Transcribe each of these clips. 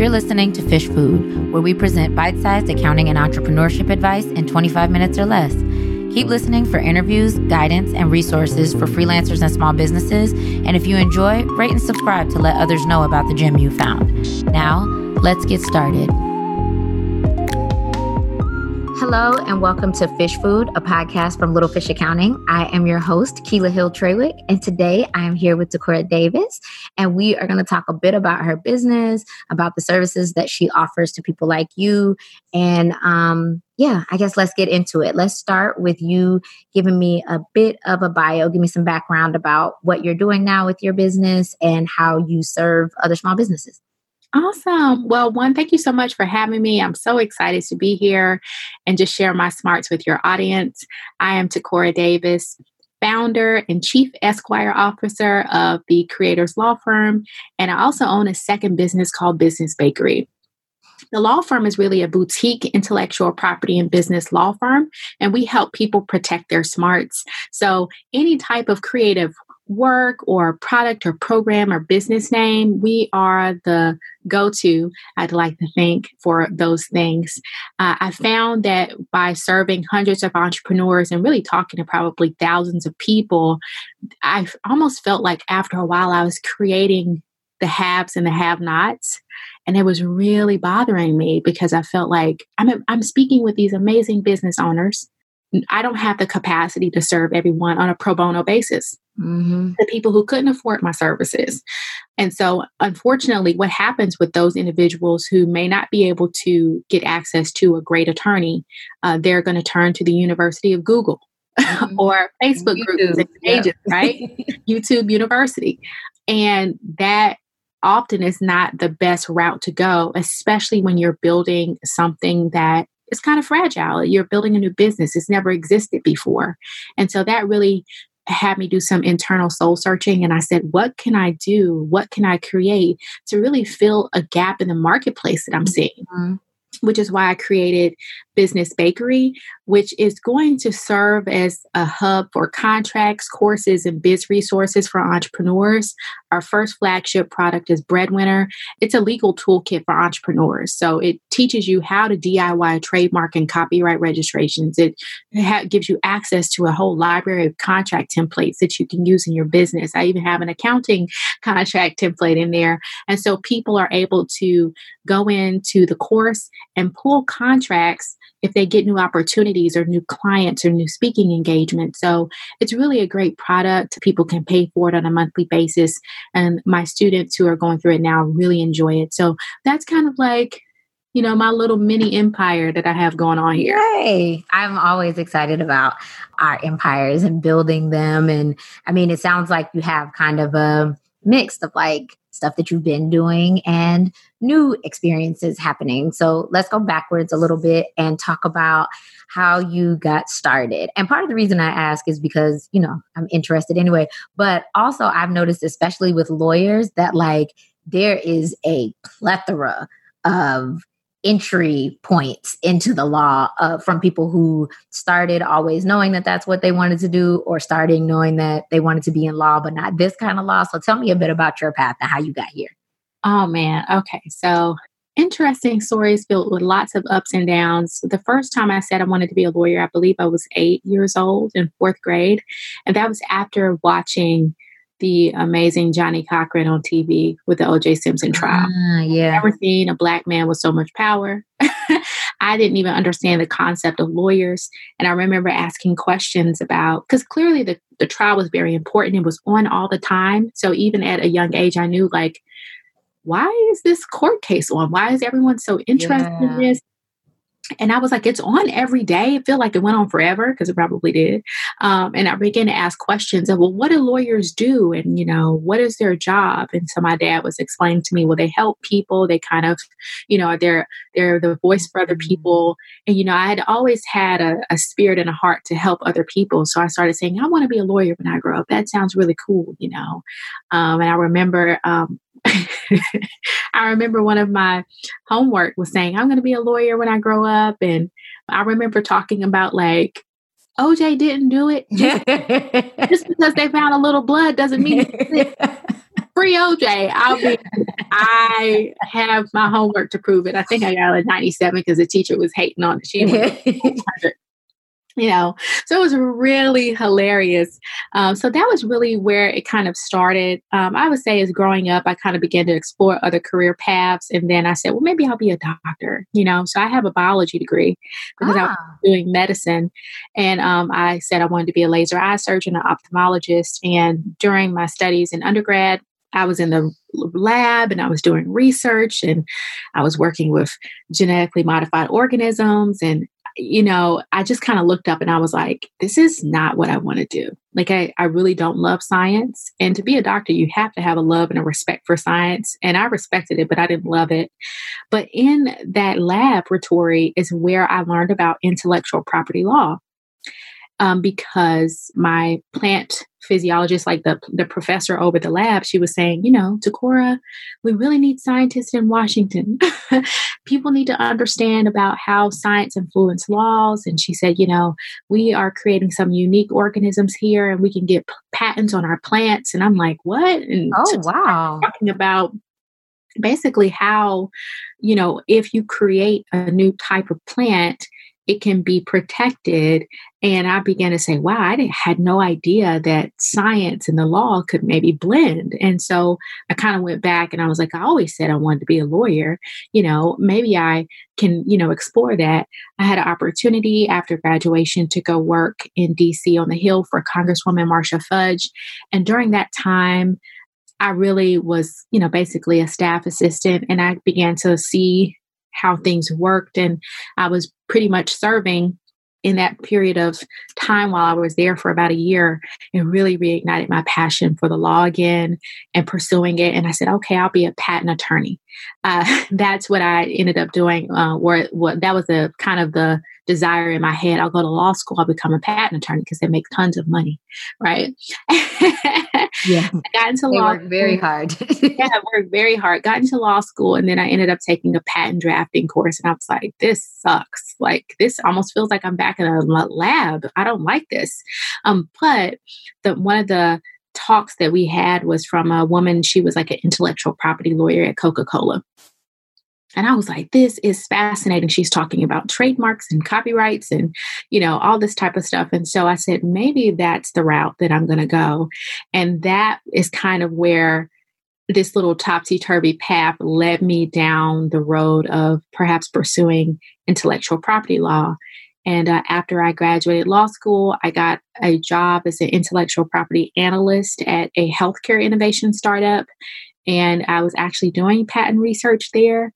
You're listening to Fish Food, where we present bite sized accounting and entrepreneurship advice in 25 minutes or less. Keep listening for interviews, guidance, and resources for freelancers and small businesses. And if you enjoy, rate and subscribe to let others know about the gem you found. Now, let's get started. Hello, and welcome to Fish Food, a podcast from Little Fish Accounting. I am your host, Keela Hill Treywick, and today I am here with Decora Davis, and we are going to talk a bit about her business, about the services that she offers to people like you. And um, yeah, I guess let's get into it. Let's start with you giving me a bit of a bio, give me some background about what you're doing now with your business and how you serve other small businesses. Awesome. Well, one, thank you so much for having me. I'm so excited to be here and just share my smarts with your audience. I am Decora Davis, founder and chief Esquire officer of the Creators Law Firm, and I also own a second business called Business Bakery. The law firm is really a boutique intellectual property and business law firm, and we help people protect their smarts. So, any type of creative work or product or program or business name, we are the go to, I'd like to think, for those things. Uh, I found that by serving hundreds of entrepreneurs and really talking to probably thousands of people, I almost felt like after a while I was creating the haves and the have nots. And it was really bothering me because I felt like I'm, I'm speaking with these amazing business owners I don't have the capacity to serve everyone on a pro bono basis. Mm-hmm. The people who couldn't afford my services. And so, unfortunately, what happens with those individuals who may not be able to get access to a great attorney, uh, they're going to turn to the University of Google mm-hmm. or Facebook YouTube, groups and pages, yeah. right? YouTube University. And that often is not the best route to go, especially when you're building something that it's kind of fragile. You're building a new business, it's never existed before. And so that really had me do some internal soul searching. And I said, what can I do? What can I create to really fill a gap in the marketplace that I'm seeing? Mm-hmm which is why I created Business Bakery, which is going to serve as a hub for contracts, courses, and biz resources for entrepreneurs. Our first flagship product is Breadwinner. It's a legal toolkit for entrepreneurs. So it teaches you how to DIY trademark and copyright registrations. It ha- gives you access to a whole library of contract templates that you can use in your business. I even have an accounting contract template in there. And so people are able to go into the course and pull contracts if they get new opportunities or new clients or new speaking engagements. So it's really a great product. People can pay for it on a monthly basis. And my students who are going through it now really enjoy it. So that's kind of like, you know, my little mini empire that I have going on here. Hey, I'm always excited about our empires and building them. And I mean, it sounds like you have kind of a mix of like stuff that you've been doing and new experiences happening. So let's go backwards a little bit and talk about how you got started. And part of the reason I ask is because, you know, I'm interested anyway, but also I've noticed, especially with lawyers, that like there is a plethora of entry points into the law uh, from people who started always knowing that that's what they wanted to do or starting knowing that they wanted to be in law but not this kind of law. So tell me a bit about your path and how you got here. Oh man. Okay. So interesting stories filled with lots of ups and downs. The first time i said i wanted to be a lawyer i believe i was eight years old in fourth grade and that was after watching the amazing Johnnie Cochran on TV with the O.J. Simpson trial. Uh, yeah, never seen a black man with so much power. I didn't even understand the concept of lawyers, and I remember asking questions about because clearly the the trial was very important. It was on all the time, so even at a young age, I knew like. Why is this court case on? Why is everyone so interested yeah. in this? And I was like, it's on every day. It felt like it went on forever because it probably did. Um, and I began to ask questions of, well, what do lawyers do? And, you know, what is their job? And so my dad was explaining to me, well, they help people. They kind of, you know, they're, they're the voice for other mm-hmm. people. And, you know, I had always had a, a spirit and a heart to help other people. So I started saying, I want to be a lawyer when I grow up. That sounds really cool, you know. Um, and I remember um, I remember one of my homework was saying, I'm going to be a lawyer when I grow up. And I remember talking about like, OJ didn't do it. Just, because they found a little blood doesn't mean free OJ. I'll be. I have my homework to prove it. I think I got a ninety-seven because the teacher was hating on it. She you know so it was really hilarious um, so that was really where it kind of started um, i would say as growing up i kind of began to explore other career paths and then i said well maybe i'll be a doctor you know so i have a biology degree because ah. i was ah. doing medicine and um, i said i wanted to be a laser eye surgeon an ophthalmologist and during my studies in undergrad I was in the lab and I was doing research and I was working with genetically modified organisms and you know, I just kind of looked up and I was like, this is not what I want to do. Like, I, I really don't love science. And to be a doctor, you have to have a love and a respect for science. And I respected it, but I didn't love it. But in that laboratory is where I learned about intellectual property law um, because my plant physiologist, like the, the professor over the lab, she was saying, you know, Takora, we really need scientists in Washington. People need to understand about how science influence laws. And she said, you know, we are creating some unique organisms here and we can get p- patents on our plants. And I'm like, what? And oh, wow. Talking about basically how, you know, if you create a new type of plant, it can be protected. And I began to say, wow, I had no idea that science and the law could maybe blend. And so I kind of went back and I was like, I always said I wanted to be a lawyer. You know, maybe I can, you know, explore that. I had an opportunity after graduation to go work in DC on the Hill for Congresswoman Marcia Fudge. And during that time, I really was, you know, basically a staff assistant and I began to see how things worked. And I was pretty much serving in that period of time while I was there for about a year, it really reignited my passion for the law again and pursuing it. And I said, okay, I'll be a patent attorney. Uh, that's what I ended up doing. Uh, what that was the kind of the desire in my head. I'll go to law school. I'll become a patent attorney because they make tons of money, right? yeah, I got into they law. Work very hard. yeah, I worked very hard. Got into law school, and then I ended up taking a patent drafting course, and I was like, "This sucks. Like this almost feels like I'm back in a lab. I don't like this." Um, but the one of the talks that we had was from a woman. She was like an intellectual property lawyer at Coca Cola. And I was like, this is fascinating. She's talking about trademarks and copyrights and, you know, all this type of stuff. And so I said, maybe that's the route that I'm going to go. And that is kind of where this little topsy turvy path led me down the road of perhaps pursuing intellectual property law. And uh, after I graduated law school, I got a job as an intellectual property analyst at a healthcare innovation startup and I was actually doing patent research there.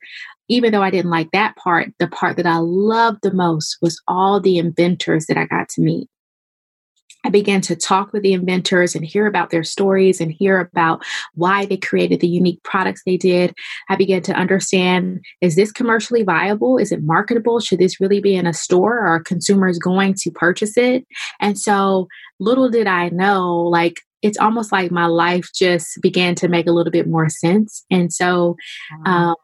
Even though I didn't like that part, the part that I loved the most was all the inventors that I got to meet. I began to talk with the inventors and hear about their stories and hear about why they created the unique products they did. I began to understand is this commercially viable? Is it marketable? Should this really be in a store? Are consumers going to purchase it? And so little did I know, like it's almost like my life just began to make a little bit more sense. And so, um,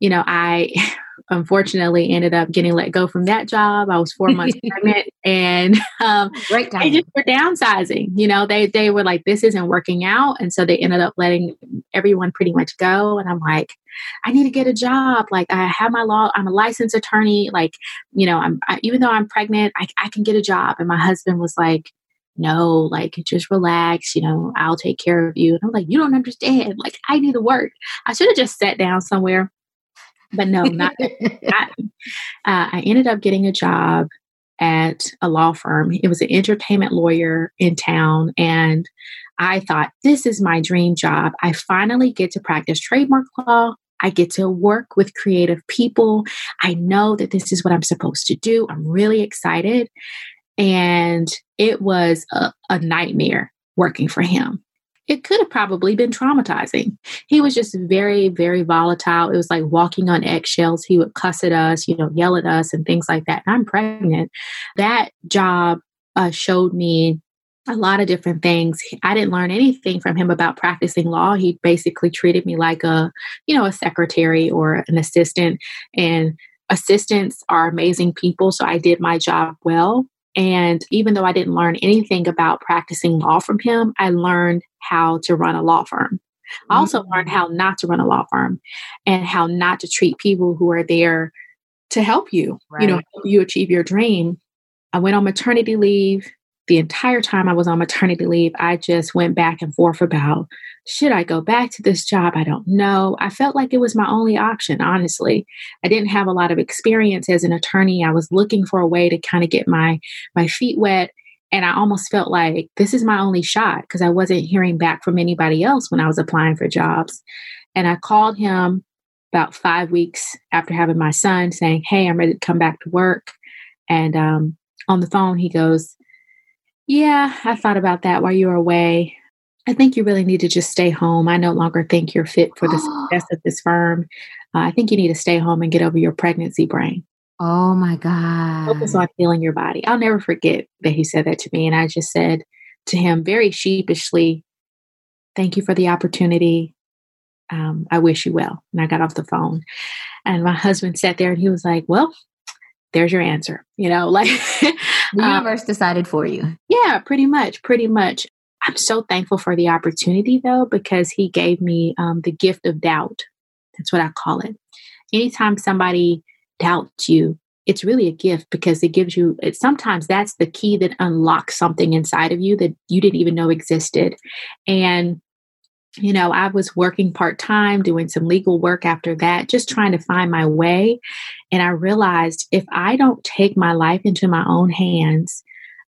you know, I unfortunately ended up getting let go from that job. I was four months pregnant, and um, Great they just were downsizing. You know, they they were like, "This isn't working out," and so they ended up letting everyone pretty much go. And I'm like, I need to get a job. Like I have my law. I'm a licensed attorney. Like you know, I'm I, even though I'm pregnant, I, I can get a job. And my husband was like no, like just relax, you know, I'll take care of you. And I'm like, you don't understand. Like, I need to work. I should have just sat down somewhere. But no, not, not uh, I ended up getting a job at a law firm. It was an entertainment lawyer in town. And I thought, this is my dream job. I finally get to practice trademark law. I get to work with creative people. I know that this is what I'm supposed to do. I'm really excited. And it was a, a nightmare working for him. It could have probably been traumatizing. He was just very, very volatile. It was like walking on eggshells. He would cuss at us, you know, yell at us and things like that. And I'm pregnant. That job uh, showed me a lot of different things. I didn't learn anything from him about practicing law. He basically treated me like a, you know, a secretary or an assistant. And assistants are amazing people. So I did my job well. And even though I didn't learn anything about practicing law from him, I learned how to run a law firm. I also mm-hmm. learned how not to run a law firm and how not to treat people who are there to help you, right. you know, help you achieve your dream. I went on maternity leave. The entire time I was on maternity leave, I just went back and forth about should I go back to this job? I don't know. I felt like it was my only option, honestly. I didn't have a lot of experience as an attorney. I was looking for a way to kind of get my my feet wet and I almost felt like this is my only shot because I wasn't hearing back from anybody else when I was applying for jobs. And I called him about five weeks after having my son saying, Hey, I'm ready to come back to work. And um, on the phone, he goes, Yeah, I thought about that while you were away. I think you really need to just stay home. I no longer think you're fit for the success of this firm. Uh, I think you need to stay home and get over your pregnancy brain. Oh my God. Focus on feeling your body. I'll never forget that he said that to me. And I just said to him very sheepishly, Thank you for the opportunity. Um, I wish you well. And I got off the phone. And my husband sat there and he was like, Well, there's your answer. You know, like the um, universe um, decided for you. Yeah, pretty much. Pretty much. I'm so thankful for the opportunity though, because he gave me um, the gift of doubt. That's what I call it. Anytime somebody doubts you, it's really a gift because it gives you it, sometimes that's the key that unlocks something inside of you that you didn't even know existed and you know i was working part-time doing some legal work after that just trying to find my way and i realized if i don't take my life into my own hands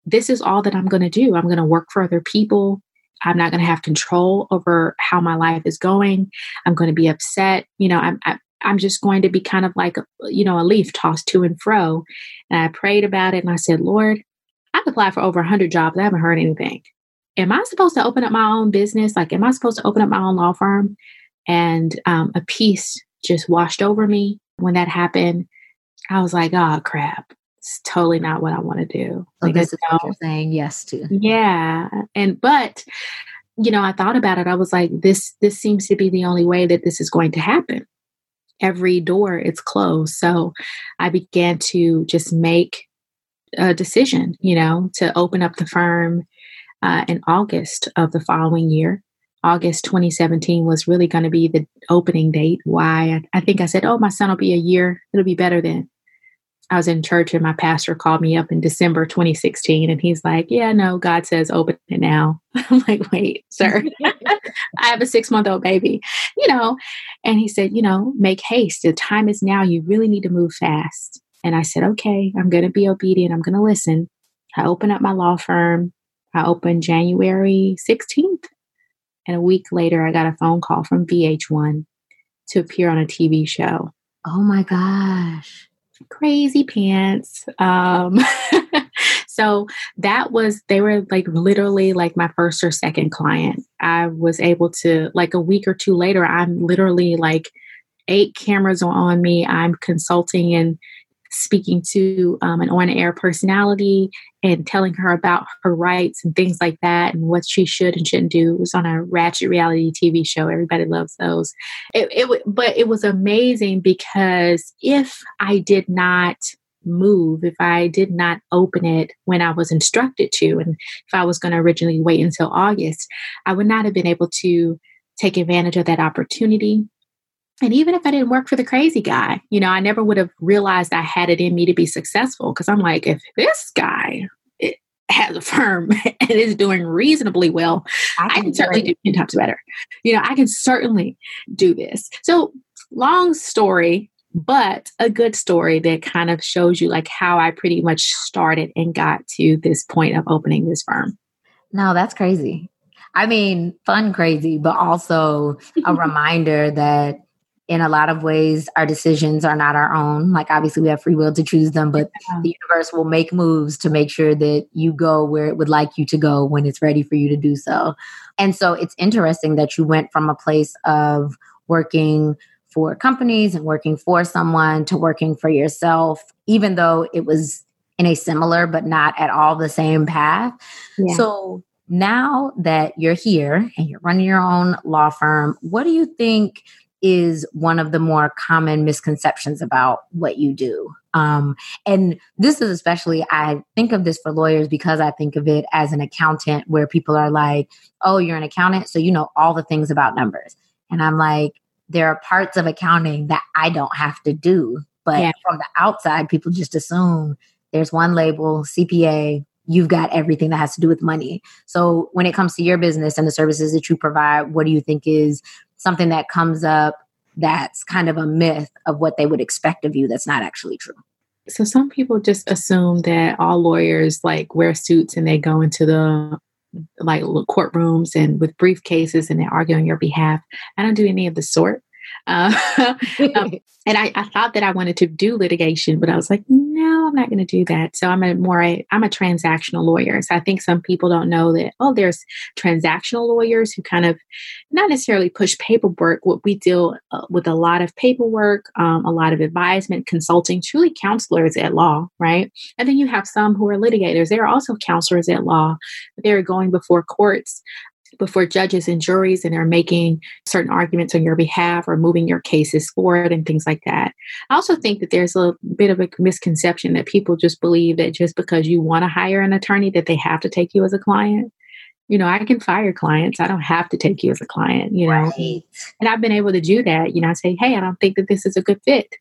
this is all that i'm going to do i'm going to work for other people i'm not going to have control over how my life is going i'm going to be upset you know I'm, I'm just going to be kind of like, you know, a leaf tossed to and fro. And I prayed about it and I said, Lord, I've applied for over 100 jobs. I haven't heard anything. Am I supposed to open up my own business? Like, am I supposed to open up my own law firm? And um, a peace just washed over me when that happened. I was like, oh, crap. It's totally not what I want to do. Like, this is what you're saying yes to. Yeah. And, but, you know, I thought about it. I was like, this, this seems to be the only way that this is going to happen every door is closed. So I began to just make a decision, you know, to open up the firm uh, in August of the following year. August 2017 was really going to be the opening date. Why? I, I think I said, oh, my son will be a year. It'll be better then. I was in church and my pastor called me up in December 2016 and he's like, Yeah, no, God says open it now. I'm like, Wait, sir, I have a six month old baby, you know. And he said, You know, make haste. The time is now. You really need to move fast. And I said, Okay, I'm going to be obedient. I'm going to listen. I opened up my law firm. I opened January 16th. And a week later, I got a phone call from VH1 to appear on a TV show. Oh my gosh crazy pants. Um, so that was, they were like literally like my first or second client. I was able to, like a week or two later, I'm literally like eight cameras on me. I'm consulting and speaking to um, an on air personality and telling her about her rights and things like that and what she should and shouldn't do. It was on a ratchet reality TV show. Everybody loves those. It, it, but it was amazing because if I did not move, if I did not open it when I was instructed to, and if I was going to originally wait until August, I would not have been able to take advantage of that opportunity and even if I didn't work for the crazy guy, you know, I never would have realized I had it in me to be successful because I'm like, if this guy eh, has a firm and is doing reasonably well, I can, I can certainly do 10 times better. You know, I can certainly do this. So, long story, but a good story that kind of shows you like how I pretty much started and got to this point of opening this firm. No, that's crazy. I mean, fun crazy, but also a reminder that in a lot of ways our decisions are not our own like obviously we have free will to choose them but yeah. the universe will make moves to make sure that you go where it would like you to go when it's ready for you to do so and so it's interesting that you went from a place of working for companies and working for someone to working for yourself even though it was in a similar but not at all the same path yeah. so now that you're here and you're running your own law firm what do you think is one of the more common misconceptions about what you do. Um, and this is especially, I think of this for lawyers because I think of it as an accountant where people are like, oh, you're an accountant, so you know all the things about numbers. And I'm like, there are parts of accounting that I don't have to do. But yeah. from the outside, people just assume there's one label, CPA, you've got everything that has to do with money. So when it comes to your business and the services that you provide, what do you think is something that comes up that's kind of a myth of what they would expect of you that's not actually true. So some people just assume that all lawyers like wear suits and they go into the like courtrooms and with briefcases and they argue on your behalf. I don't do any of the sort. Uh, um, and I, I, thought that I wanted to do litigation, but I was like, no, I'm not going to do that. So I'm a more I'm a transactional lawyer. So I think some people don't know that. Oh, there's transactional lawyers who kind of not necessarily push paperwork. What we deal uh, with a lot of paperwork, um, a lot of advisement, consulting, truly counselors at law, right? And then you have some who are litigators. They are also counselors at law. They're going before courts before judges and juries and they're making certain arguments on your behalf or moving your cases forward and things like that. I also think that there's a bit of a misconception that people just believe that just because you want to hire an attorney that they have to take you as a client. You know, I can fire clients. I don't have to take you as a client, you know. Right. And I've been able to do that. You know, I say, hey, I don't think that this is a good fit.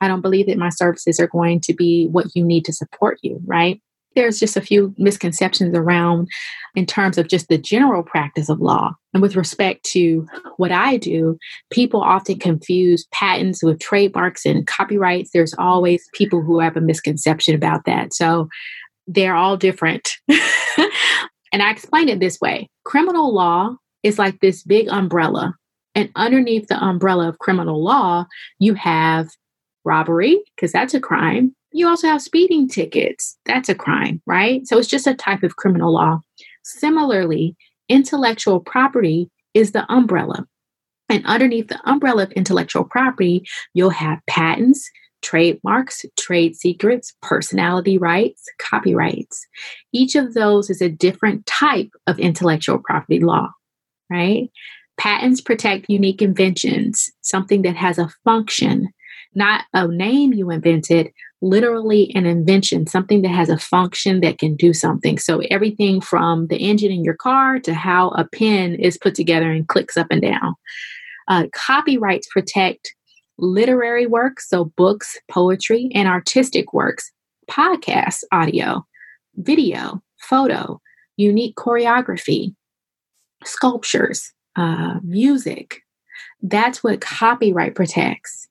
I don't believe that my services are going to be what you need to support you, right? There's just a few misconceptions around in terms of just the general practice of law. And with respect to what I do, people often confuse patents with trademarks and copyrights. There's always people who have a misconception about that. So they're all different. and I explain it this way criminal law is like this big umbrella. And underneath the umbrella of criminal law, you have robbery, because that's a crime. You also have speeding tickets. That's a crime, right? So it's just a type of criminal law. Similarly, intellectual property is the umbrella. And underneath the umbrella of intellectual property, you'll have patents, trademarks, trade secrets, personality rights, copyrights. Each of those is a different type of intellectual property law, right? Patents protect unique inventions, something that has a function, not a name you invented, literally an invention, something that has a function that can do something. So everything from the engine in your car to how a pen is put together and clicks up and down. Uh, copyrights protect literary works, so books, poetry, and artistic works, podcasts, audio, video, photo, unique choreography, sculptures, uh, music. That's what copyright protects.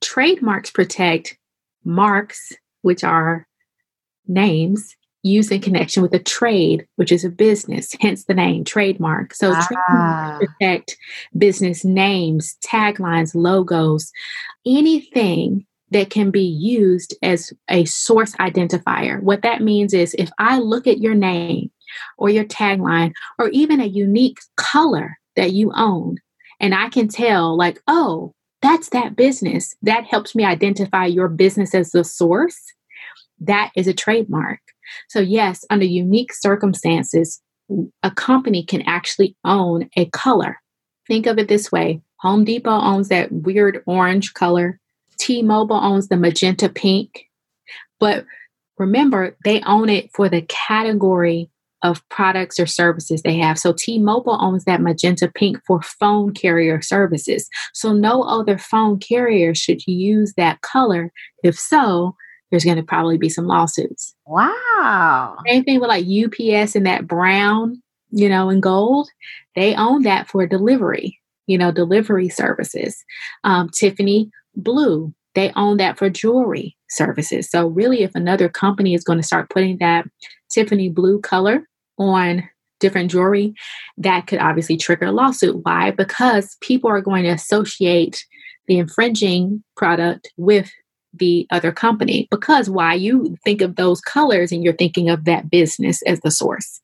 Trademarks protect marks, which are names used in connection with a trade, which is a business, hence the name trademark. So ah. protect business names, taglines, logos, anything that can be used as a source identifier. What that means is if I look at your name or your tagline or even a unique color that you own, and I can tell, like, oh, that's that business. That helps me identify your business as the source. That is a trademark. So, yes, under unique circumstances, a company can actually own a color. Think of it this way Home Depot owns that weird orange color, T Mobile owns the magenta pink. But remember, they own it for the category of products or services they have. So T Mobile owns that magenta pink for phone carrier services. So no other phone carrier should use that color. If so, there's going to probably be some lawsuits. Wow. Same thing with like UPS and that brown, you know, and gold. They own that for delivery, you know, delivery services. Um, Tiffany Blue, they own that for jewelry services. So, really, if another company is going to start putting that Tiffany blue color on different jewelry, that could obviously trigger a lawsuit. Why? Because people are going to associate the infringing product with the other company. Because why you think of those colors and you're thinking of that business as the source.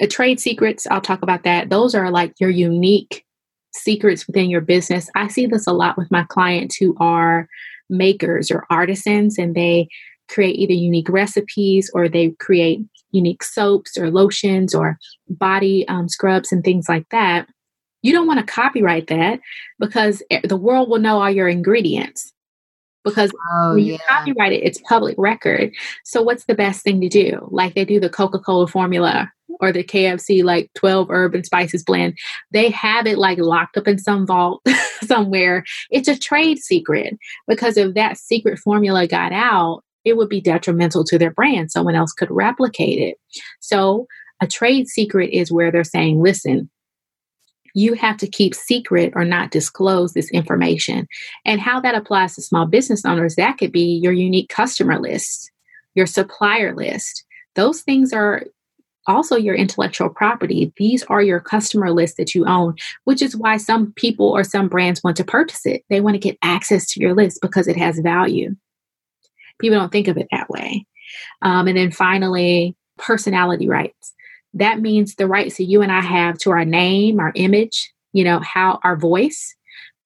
The trade secrets, I'll talk about that. Those are like your unique secrets within your business. I see this a lot with my clients who are makers or artisans and they create either unique recipes or they create unique soaps or lotions or body um, scrubs and things like that. You don't want to copyright that because the world will know all your ingredients. Because oh, when you yeah. copyright it, it's public record. So, what's the best thing to do? Like they do the Coca Cola formula or the KFC like 12 herb and spices blend. They have it like locked up in some vault somewhere. It's a trade secret because if that secret formula got out, it would be detrimental to their brand. Someone else could replicate it. So, a trade secret is where they're saying, listen, you have to keep secret or not disclose this information. And how that applies to small business owners, that could be your unique customer list, your supplier list. Those things are also your intellectual property. These are your customer list that you own, which is why some people or some brands want to purchase it. They want to get access to your list because it has value. People don't think of it that way. Um, and then finally, personality rights. That means the rights that you and I have to our name, our image, you know, how our voice.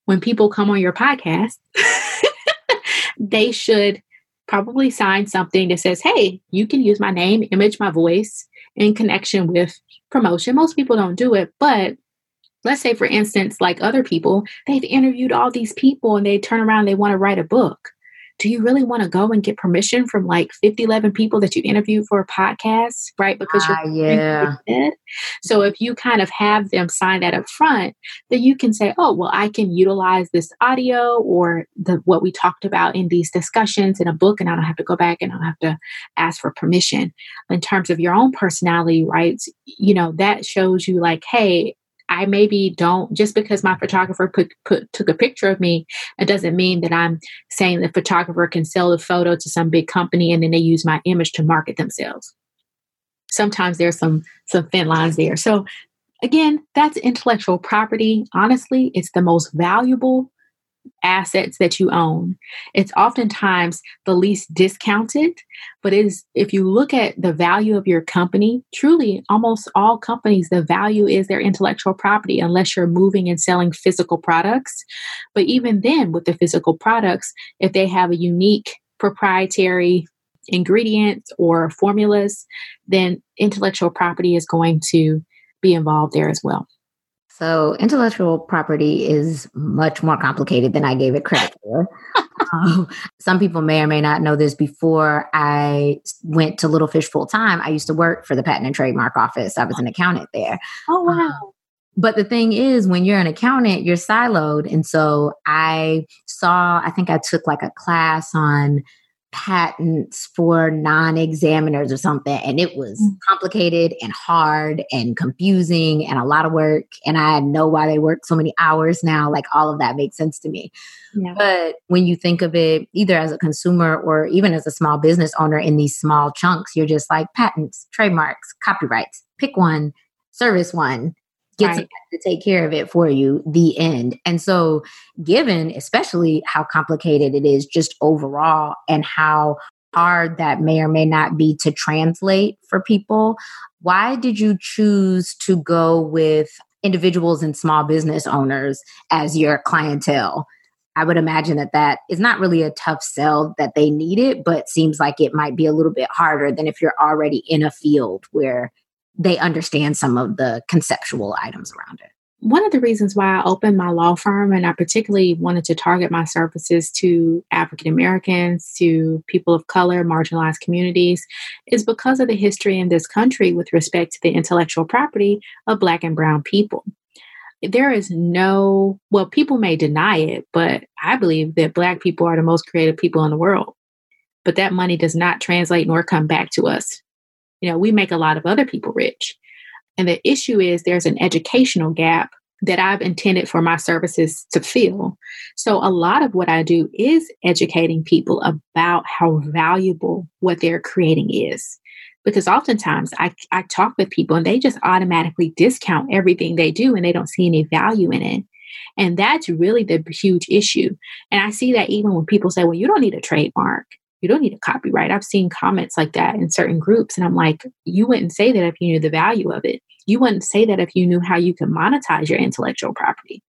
When people come on your podcast, they should probably sign something that says, hey, you can use my name, image, my voice in connection with promotion. Most people don't do it, but let's say, for instance, like other people, they've interviewed all these people and they turn around, they want to write a book do you really want to go and get permission from like 50, 11 people that you interviewed for a podcast, right? Because you're uh, yeah. So if you kind of have them sign that up front, then you can say, oh, well, I can utilize this audio or the what we talked about in these discussions in a book, and I don't have to go back and I don't have to ask for permission. In terms of your own personality rights, you know, that shows you like, hey, I maybe don't just because my photographer put, put took a picture of me, it doesn't mean that I'm saying the photographer can sell the photo to some big company and then they use my image to market themselves. Sometimes there's some some thin lines there. So again, that's intellectual property. Honestly, it's the most valuable assets that you own. It's oftentimes the least discounted, but is if you look at the value of your company, truly almost all companies the value is their intellectual property unless you're moving and selling physical products. But even then with the physical products, if they have a unique proprietary ingredients or formulas, then intellectual property is going to be involved there as well. So, intellectual property is much more complicated than I gave it credit for. um, some people may or may not know this. Before I went to Little Fish full time, I used to work for the Patent and Trademark Office. I was an accountant there. Oh, um, wow. Um, but the thing is, when you're an accountant, you're siloed. And so I saw, I think I took like a class on patents for non-examiners or something and it was mm. complicated and hard and confusing and a lot of work and i know why they work so many hours now like all of that makes sense to me yeah. but when you think of it either as a consumer or even as a small business owner in these small chunks you're just like patents trademarks copyrights pick one service one get right. to take care of it for you the end and so given especially how complicated it is just overall and how hard that may or may not be to translate for people why did you choose to go with individuals and small business owners as your clientele I would imagine that that is not really a tough sell that they need it, but seems like it might be a little bit harder than if you're already in a field where they understand some of the conceptual items around it. One of the reasons why I opened my law firm and I particularly wanted to target my services to African Americans, to people of color, marginalized communities, is because of the history in this country with respect to the intellectual property of Black and Brown people. There is no, well, people may deny it, but I believe that Black people are the most creative people in the world. But that money does not translate nor come back to us you know, we make a lot of other people rich. And the issue is there's an educational gap that I've intended for my services to fill. So a lot of what I do is educating people about how valuable what they're creating is. Because oftentimes I, I talk with people and they just automatically discount everything they do and they don't see any value in it. And that's really the huge issue. And I see that even when people say, well, you don't need a trademark you don't need a copyright. I've seen comments like that in certain groups. And I'm like, you wouldn't say that if you knew the value of it. You wouldn't say that if you knew how you could monetize your intellectual property.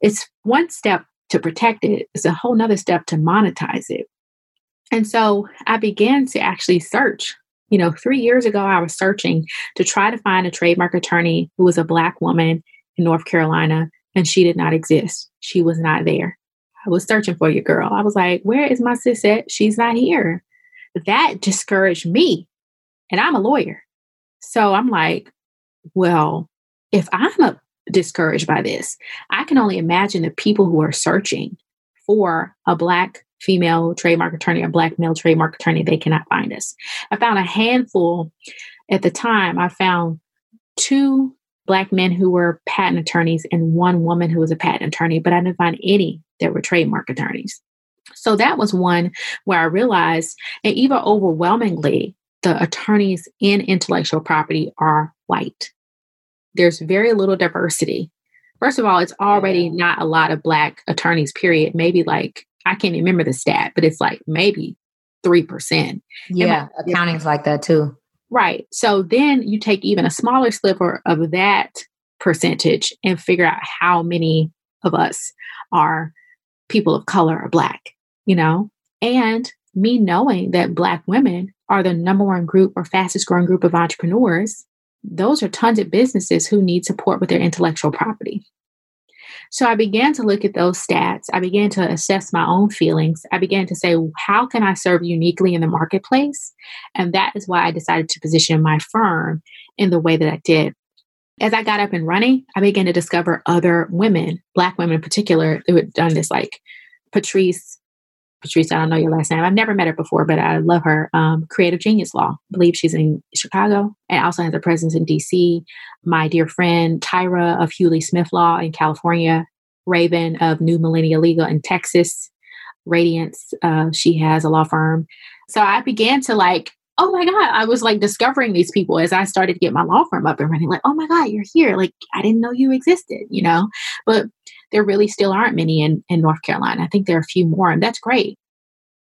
It's one step to protect it, it's a whole nother step to monetize it. And so I began to actually search. You know, three years ago, I was searching to try to find a trademark attorney who was a Black woman in North Carolina and she did not exist. She was not there. I was searching for you, girl. I was like, where is my sis at? She's not here. That discouraged me. And I'm a lawyer. So I'm like, well, if I'm a, discouraged by this, I can only imagine the people who are searching for a Black female trademark attorney or Black male trademark attorney, they cannot find us. I found a handful at the time. I found two Black men who were patent attorneys and one woman who was a patent attorney, but I didn't find any that were trademark attorneys. So that was one where I realized, and even overwhelmingly, the attorneys in intellectual property are white. There's very little diversity. First of all, it's already not a lot of Black attorneys, period. Maybe like, I can't remember the stat, but it's like maybe 3%. Yeah, accounting's like that too. Right. So then you take even a smaller sliver of that percentage and figure out how many of us are people of color or black, you know? And me knowing that black women are the number one group or fastest growing group of entrepreneurs, those are tons of businesses who need support with their intellectual property. So I began to look at those stats. I began to assess my own feelings. I began to say, how can I serve uniquely in the marketplace? And that is why I decided to position my firm in the way that I did. As I got up and running, I began to discover other women, Black women in particular, who had done this, like Patrice. Patrice, I don't know your last name. I've never met her before, but I love her. Um, Creative Genius Law. I believe she's in Chicago and also has a presence in DC my dear friend Tyra of Hewley Smith Law in California, Raven of New Millennia Legal in Texas, Radiance, uh, she has a law firm. So I began to like, oh my God, I was like discovering these people as I started to get my law firm up and running, like, oh my God, you're here. Like, I didn't know you existed, you know? But there really still aren't many in, in North Carolina. I think there are a few more, and that's great.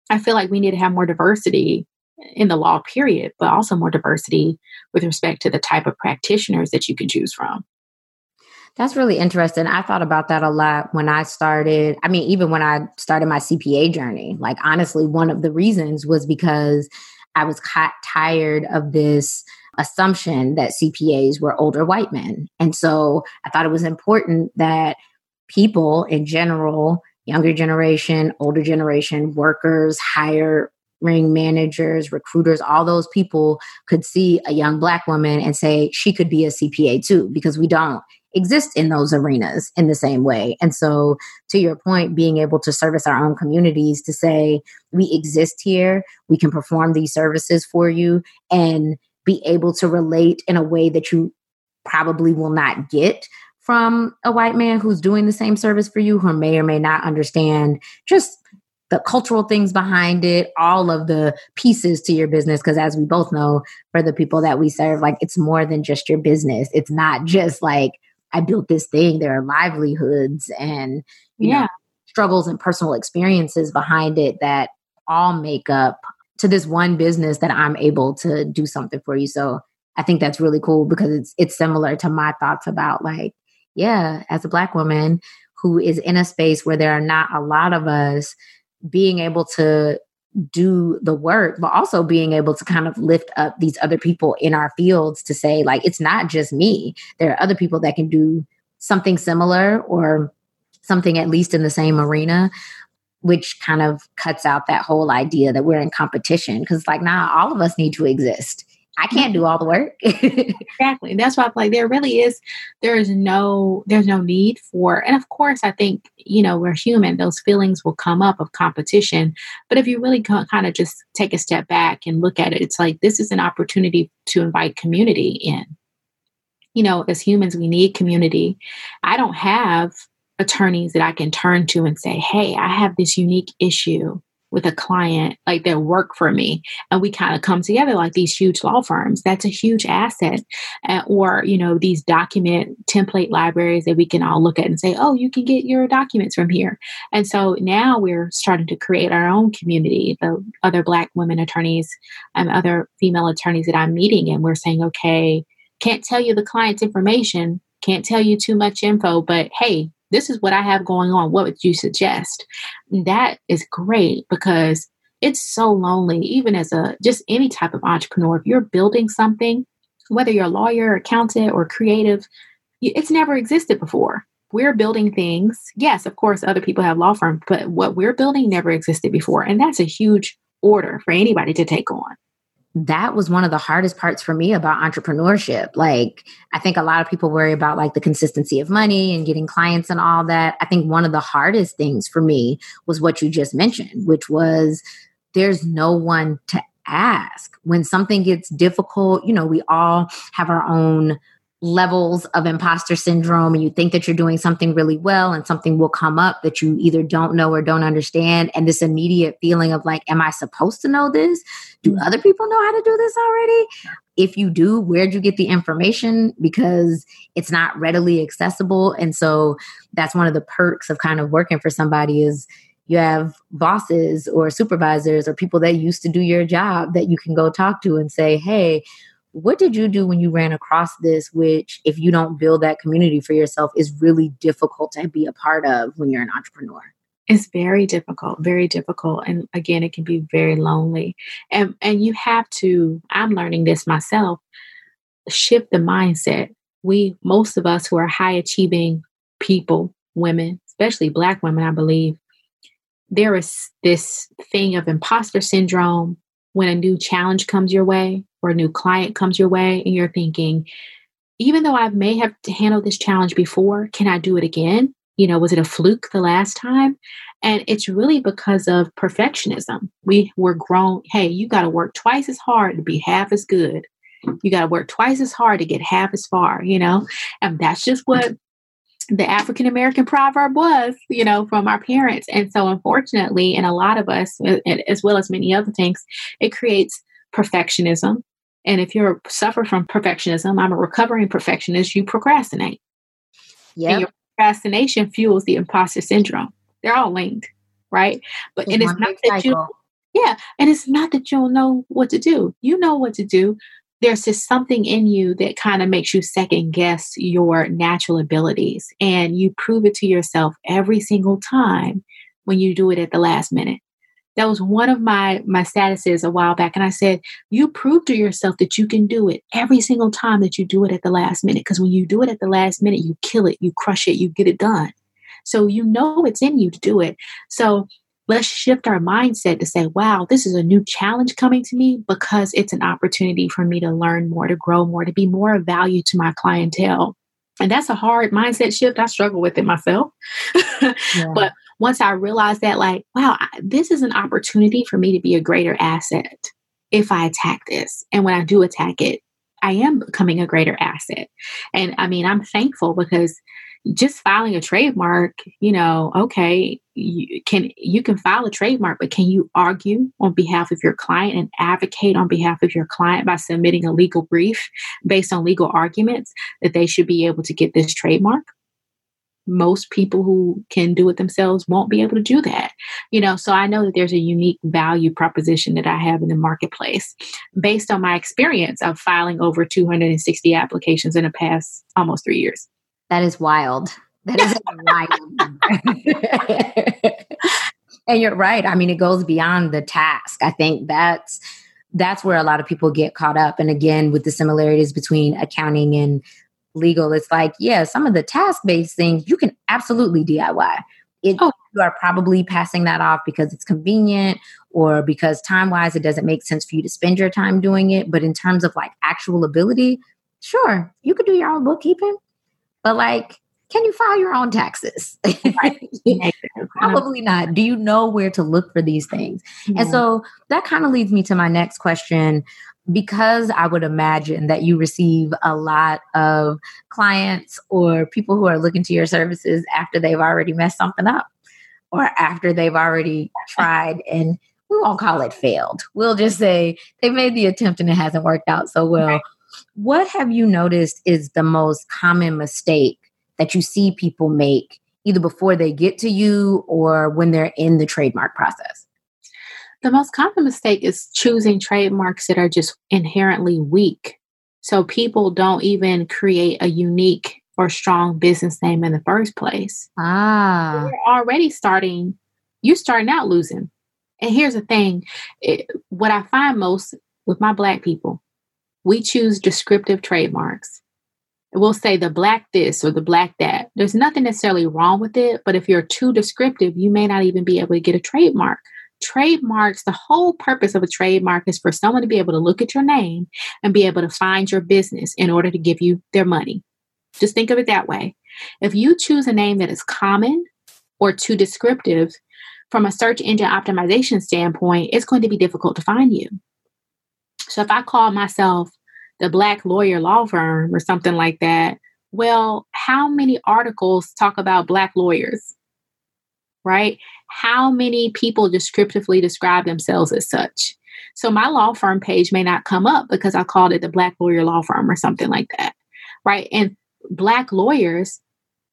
I feel like we need to have more diversity in the law period, but also more diversity with respect to the type of practitioners that you can choose from. That's really interesting. I thought about that a lot when I started. I mean, even when I started my CPA journey, like honestly, one of the reasons was because I was tired of this assumption that CPAs were older white men. And so I thought it was important that people in general, younger generation, older generation, workers, higher ring managers, recruiters, all those people could see a young black woman and say she could be a CPA too, because we don't exist in those arenas in the same way. And so, to your point, being able to service our own communities to say, we exist here, we can perform these services for you, and be able to relate in a way that you probably will not get from a white man who's doing the same service for you, who may or may not understand just the cultural things behind it, all of the pieces to your business. Because as we both know, for the people that we serve, like it's more than just your business. It's not just like, I built this thing. There are livelihoods and, you yeah. know, struggles and personal experiences behind it that all make up to this one business that I'm able to do something for you. So I think that's really cool because it's it's similar to my thoughts about like, yeah, as a black woman who is in a space where there are not a lot of us being able to do the work, but also being able to kind of lift up these other people in our fields to say, like, it's not just me. There are other people that can do something similar or something at least in the same arena, which kind of cuts out that whole idea that we're in competition. Cause, like, nah, all of us need to exist. I can't do all the work. exactly. That's why I'm like, there really is, there is no, there's no need for, and of course, I think, you know, we're human. Those feelings will come up of competition. But if you really kind of just take a step back and look at it, it's like, this is an opportunity to invite community in. You know, as humans, we need community. I don't have attorneys that I can turn to and say, hey, I have this unique issue with a client like that work for me and we kind of come together like these huge law firms. That's a huge asset uh, or you know these document template libraries that we can all look at and say oh you can get your documents from here. And so now we're starting to create our own community the other black women attorneys and other female attorneys that i'm meeting and we're saying okay can't tell you the client's information can't tell you too much info but hey this is what I have going on. What would you suggest? That is great because it's so lonely, even as a just any type of entrepreneur. If you're building something, whether you're a lawyer, accountant, or creative, it's never existed before. We're building things. Yes, of course, other people have law firms, but what we're building never existed before. And that's a huge order for anybody to take on that was one of the hardest parts for me about entrepreneurship. Like, I think a lot of people worry about like the consistency of money and getting clients and all that. I think one of the hardest things for me was what you just mentioned, which was there's no one to ask. When something gets difficult, you know, we all have our own levels of imposter syndrome and you think that you're doing something really well and something will come up that you either don't know or don't understand and this immediate feeling of like am i supposed to know this? Do mm. other people know how to do this already? If you do where'd you get the information? Because it's not readily accessible and so that's one of the perks of kind of working for somebody is you have bosses or supervisors or people that used to do your job that you can go talk to and say hey what did you do when you ran across this, which, if you don't build that community for yourself, is really difficult to be a part of when you're an entrepreneur? It's very difficult, very difficult. And again, it can be very lonely. And and you have to, I'm learning this myself, shift the mindset. We most of us who are high achieving people, women, especially black women, I believe, there is this thing of imposter syndrome when a new challenge comes your way or a new client comes your way and you're thinking, even though I may have handled this challenge before, can I do it again? You know, was it a fluke the last time? And it's really because of perfectionism. We were grown, hey, you got to work twice as hard to be half as good. You got to work twice as hard to get half as far, you know? And that's just what the African American proverb was, you know, from our parents. And so, unfortunately, and a lot of us, as well as many other things, it creates perfectionism. And if you suffer from perfectionism, I'm a recovering perfectionist, you procrastinate. Yeah. And your procrastination fuels the imposter syndrome. They're all linked, right? But it's and it's not that cycle. you yeah, and it's not that you'll know what to do. You know what to do. There's just something in you that kind of makes you second guess your natural abilities. And you prove it to yourself every single time when you do it at the last minute that was one of my my statuses a while back. And i said you prove to yourself that you can do it every single time that you do it at the last minute. Because when you do it at the last minute you kill it you crush it you get it done. So you know it's in you to do it. So let's shift our mindset to say wow this is a new challenge coming to me because it's an opportunity for me to learn more to grow more to be more of value to my clientele. And that's a hard mindset shift. I struggle with it myself. Yeah. but once I realized that, like, wow, this is an opportunity for me to be a greater asset if I attack this. And when I do attack it, I am becoming a greater asset. And I mean, I'm thankful because just filing a trademark, you know, okay, you can you can file a trademark, but can you argue on behalf of your client and advocate on behalf of your client by submitting a legal brief based on legal arguments that they should be able to get this trademark? Most people who can do it themselves won't be able to do that. You know, so I know that there's a unique value proposition that I have in the marketplace based on my experience of filing over 260 applications in the past almost three years. That is wild. That is wild. and you're right. I mean, it goes beyond the task. I think that's that's where a lot of people get caught up. And again, with the similarities between accounting and legal, it's like, yeah, some of the task based things you can absolutely DIY. It, oh. You are probably passing that off because it's convenient or because time wise it doesn't make sense for you to spend your time doing it. But in terms of like actual ability, sure, you could do your own bookkeeping, but like, can you file your own taxes? Probably not. Do you know where to look for these things? Yeah. And so that kind of leads me to my next question because I would imagine that you receive a lot of clients or people who are looking to your services after they've already messed something up or after they've already tried and we won't call it failed. We'll just say they made the attempt and it hasn't worked out so well. Right. What have you noticed is the most common mistake that you see people make either before they get to you or when they're in the trademark process? The most common mistake is choosing trademarks that are just inherently weak. So people don't even create a unique or strong business name in the first place. Ah. You're already starting, you're starting out losing. And here's the thing it, what I find most with my Black people, we choose descriptive trademarks. we'll say the black this or the black that. There's nothing necessarily wrong with it, but if you're too descriptive, you may not even be able to get a trademark. Trademarks, the whole purpose of a trademark is for someone to be able to look at your name and be able to find your business in order to give you their money. Just think of it that way. If you choose a name that is common or too descriptive, from a search engine optimization standpoint, it's going to be difficult to find you. So if I call myself the Black Lawyer Law Firm or something like that, well, how many articles talk about Black lawyers? Right? How many people descriptively describe themselves as such? So my law firm page may not come up because I called it the Black Lawyer Law Firm or something like that. Right? And Black lawyers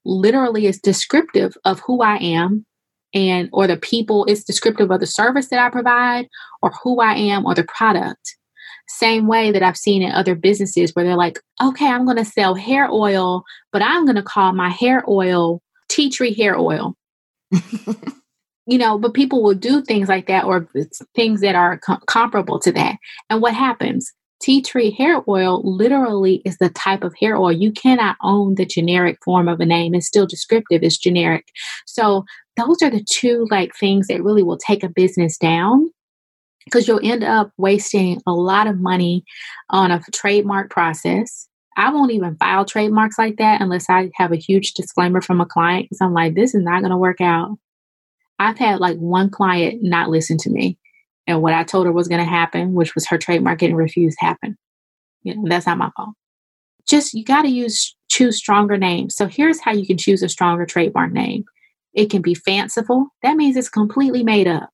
literally is descriptive of who I am and or the people it's descriptive of the service that I provide or who I am or the product. Same way that I've seen in other businesses where they're like, okay, I'm going to sell hair oil, but I'm going to call my hair oil tea tree hair oil. you know, but people will do things like that or things that are com- comparable to that. And what happens? Tea tree hair oil literally is the type of hair oil. You cannot own the generic form of a name. It's still descriptive, it's generic. So those are the two like things that really will take a business down because you'll end up wasting a lot of money on a trademark process. I won't even file trademarks like that unless I have a huge disclaimer from a client because I'm like, this is not going to work out. I've had like one client not listen to me. And what I told her was going to happen, which was her trademark getting refused, happened. You know, that's not my fault. Just you got to use choose stronger names. So here's how you can choose a stronger trademark name. It can be fanciful. That means it's completely made up.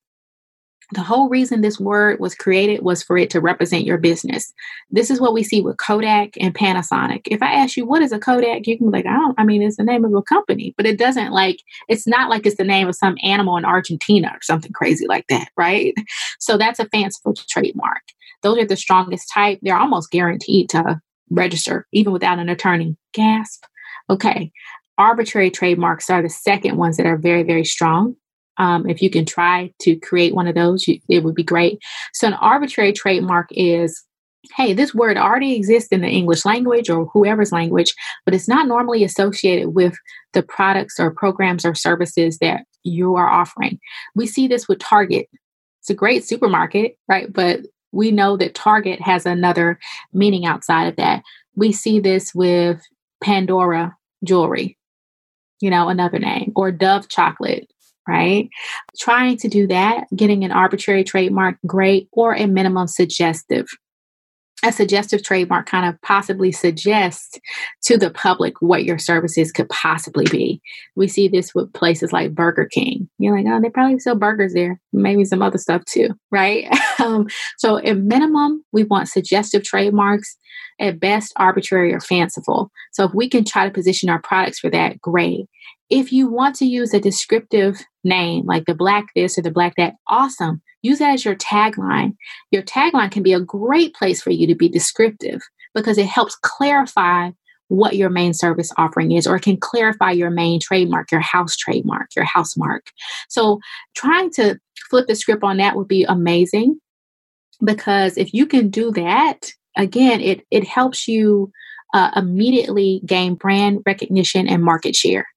The whole reason this word was created was for it to represent your business. This is what we see with Kodak and Panasonic. If I ask you what is a Kodak, you can be like, I don't, I mean, it's the name of a company, but it doesn't like, it's not like it's the name of some animal in Argentina or something crazy like that, right? So that's a fanciful trademark. Those are the strongest type. They're almost guaranteed to register, even without an attorney. Gasp. Okay. Arbitrary trademarks are the second ones that are very, very strong. Um, if you can try to create one of those, you, it would be great. So, an arbitrary trademark is hey, this word already exists in the English language or whoever's language, but it's not normally associated with the products or programs or services that you are offering. We see this with Target. It's a great supermarket, right? But we know that Target has another meaning outside of that. We see this with Pandora jewelry, you know, another name, or Dove chocolate, right? Trying to do that, getting an arbitrary trademark, great, or a minimum suggestive. A suggestive trademark kind of possibly suggests to the public what your services could possibly be. We see this with places like Burger King. You're like, oh, they probably sell burgers there, maybe some other stuff too, right? um, so, at minimum, we want suggestive trademarks at best arbitrary or fanciful. So if we can try to position our products for that, great. If you want to use a descriptive name like the black this or the black that, awesome. Use that as your tagline. Your tagline can be a great place for you to be descriptive because it helps clarify what your main service offering is, or it can clarify your main trademark, your house trademark, your house mark. So, trying to flip the script on that would be amazing because if you can do that, again, it it helps you uh, immediately gain brand recognition and market share.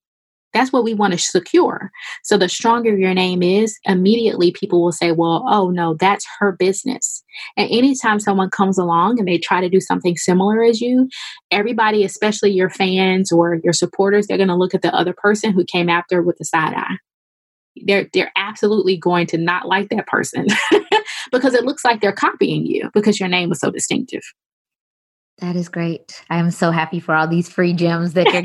That's what we want to secure. So the stronger your name is, immediately people will say, well, oh no, that's her business. And anytime someone comes along and they try to do something similar as you, everybody, especially your fans or your supporters, they're going to look at the other person who came after with a side eye. They're they're absolutely going to not like that person because it looks like they're copying you because your name is so distinctive. That is great. I am so happy for all these free gems that you're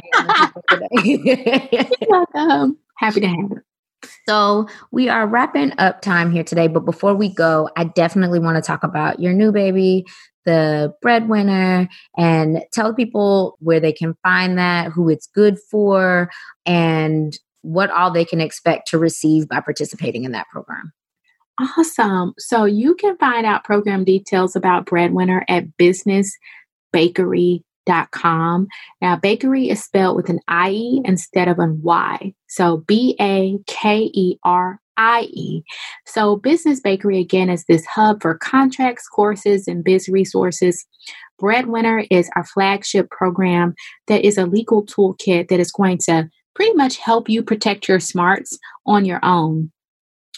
giving today. you're welcome. Happy to have it. So we are wrapping up time here today, but before we go, I definitely want to talk about your new baby, the breadwinner, and tell people where they can find that, who it's good for, and what all they can expect to receive by participating in that program. Awesome. So you can find out program details about Breadwinner at businessbakerie.com. Now, bakery is spelled with an IE instead of an Y. So B A K E R IE. So, Business Bakerie again is this hub for contracts, courses, and biz resources. Breadwinner is our flagship program that is a legal toolkit that is going to pretty much help you protect your smarts on your own.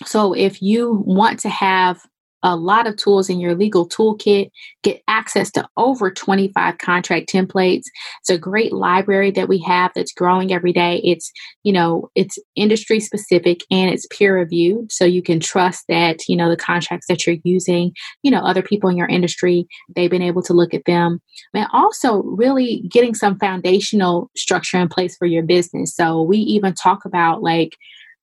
So, if you want to have a lot of tools in your legal toolkit, get access to over 25 contract templates. It's a great library that we have that's growing every day. It's, you know, it's industry specific and it's peer reviewed. So you can trust that, you know, the contracts that you're using, you know, other people in your industry, they've been able to look at them. And also really getting some foundational structure in place for your business. So we even talk about like,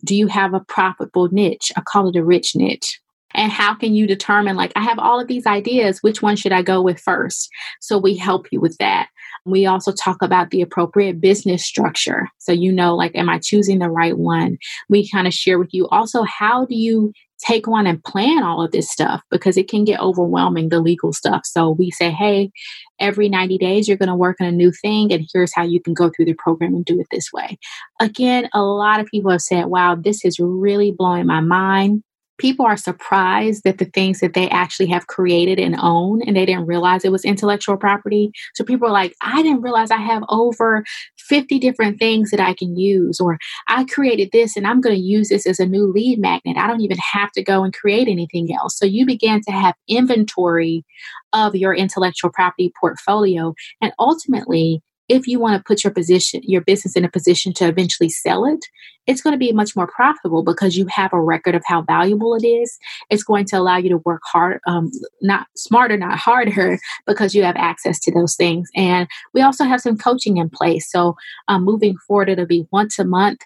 do you have a profitable niche? I call it a rich niche and how can you determine like i have all of these ideas which one should i go with first? So we help you with that. We also talk about the appropriate business structure. So you know like am i choosing the right one? We kind of share with you. Also how do you take on and plan all of this stuff? Because it can get overwhelming the legal stuff. So we say hey every 90 days you're going to work on a new thing and here's how you can go through the program and do it this way. Again a lot of people have said wow this is really blowing my mind people are surprised that the things that they actually have created and own and they didn't realize it was intellectual property. So people are like i didn't realize i have over 50 different things that i can use or i created this and i'm going to use this as a new lead magnet. I don't even have to go and create anything else. So you began to have inventory of your intellectual property portfolio and ultimately if you want to put your position your business in a position to eventually sell it it's going to be much more profitable because you have a record of how valuable it is. It's going to allow you to work hard um, not smarter not harder because you have access to those things. And we also have some coaching in place. So um, moving forward it'll be once a month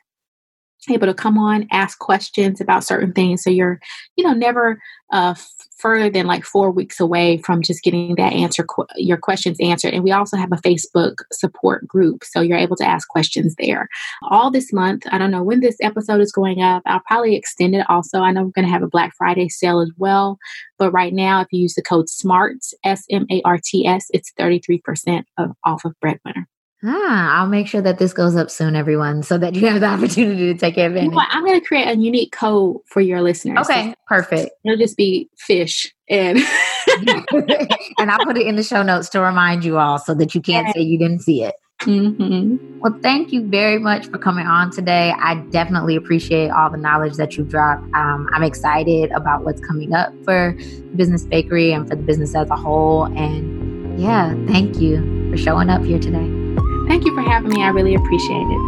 able to come on ask questions about certain things. So you're you know never uh, further than like four weeks away from just getting that answer qu- your questions answered. And we also have a facebook support group so you're able to ask questions there. All this month i don't know when this episode is going up i'll probably extend it also. I know we're going to have a black friday sale as well but right now if you use the code smarts s-m-a-r-t-s it's 33% of, off of breadwinner Ah, I'll make sure that this goes up soon, everyone, so that you have the opportunity to take advantage. You know I'm going to create a unique code for your listeners. Okay, perfect. It'll just be fish and and I'll put it in the show notes to remind you all, so that you can't say you didn't see it. Mm-hmm. Well, thank you very much for coming on today. I definitely appreciate all the knowledge that you've dropped. Um, I'm excited about what's coming up for Business Bakerie and for the business as a whole. And yeah, thank you for showing up here today. Thank you for having me. I really appreciate it.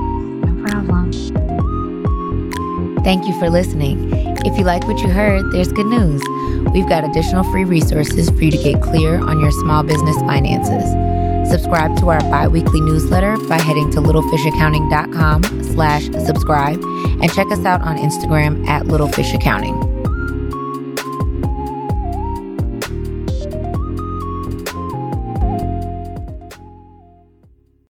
No problem. Thank you for listening. If you like what you heard, there's good news. We've got additional free resources for you to get clear on your small business finances. Subscribe to our bi-weekly newsletter by heading to littlefishaccounting.com slash subscribe and check us out on Instagram at littlefishaccounting.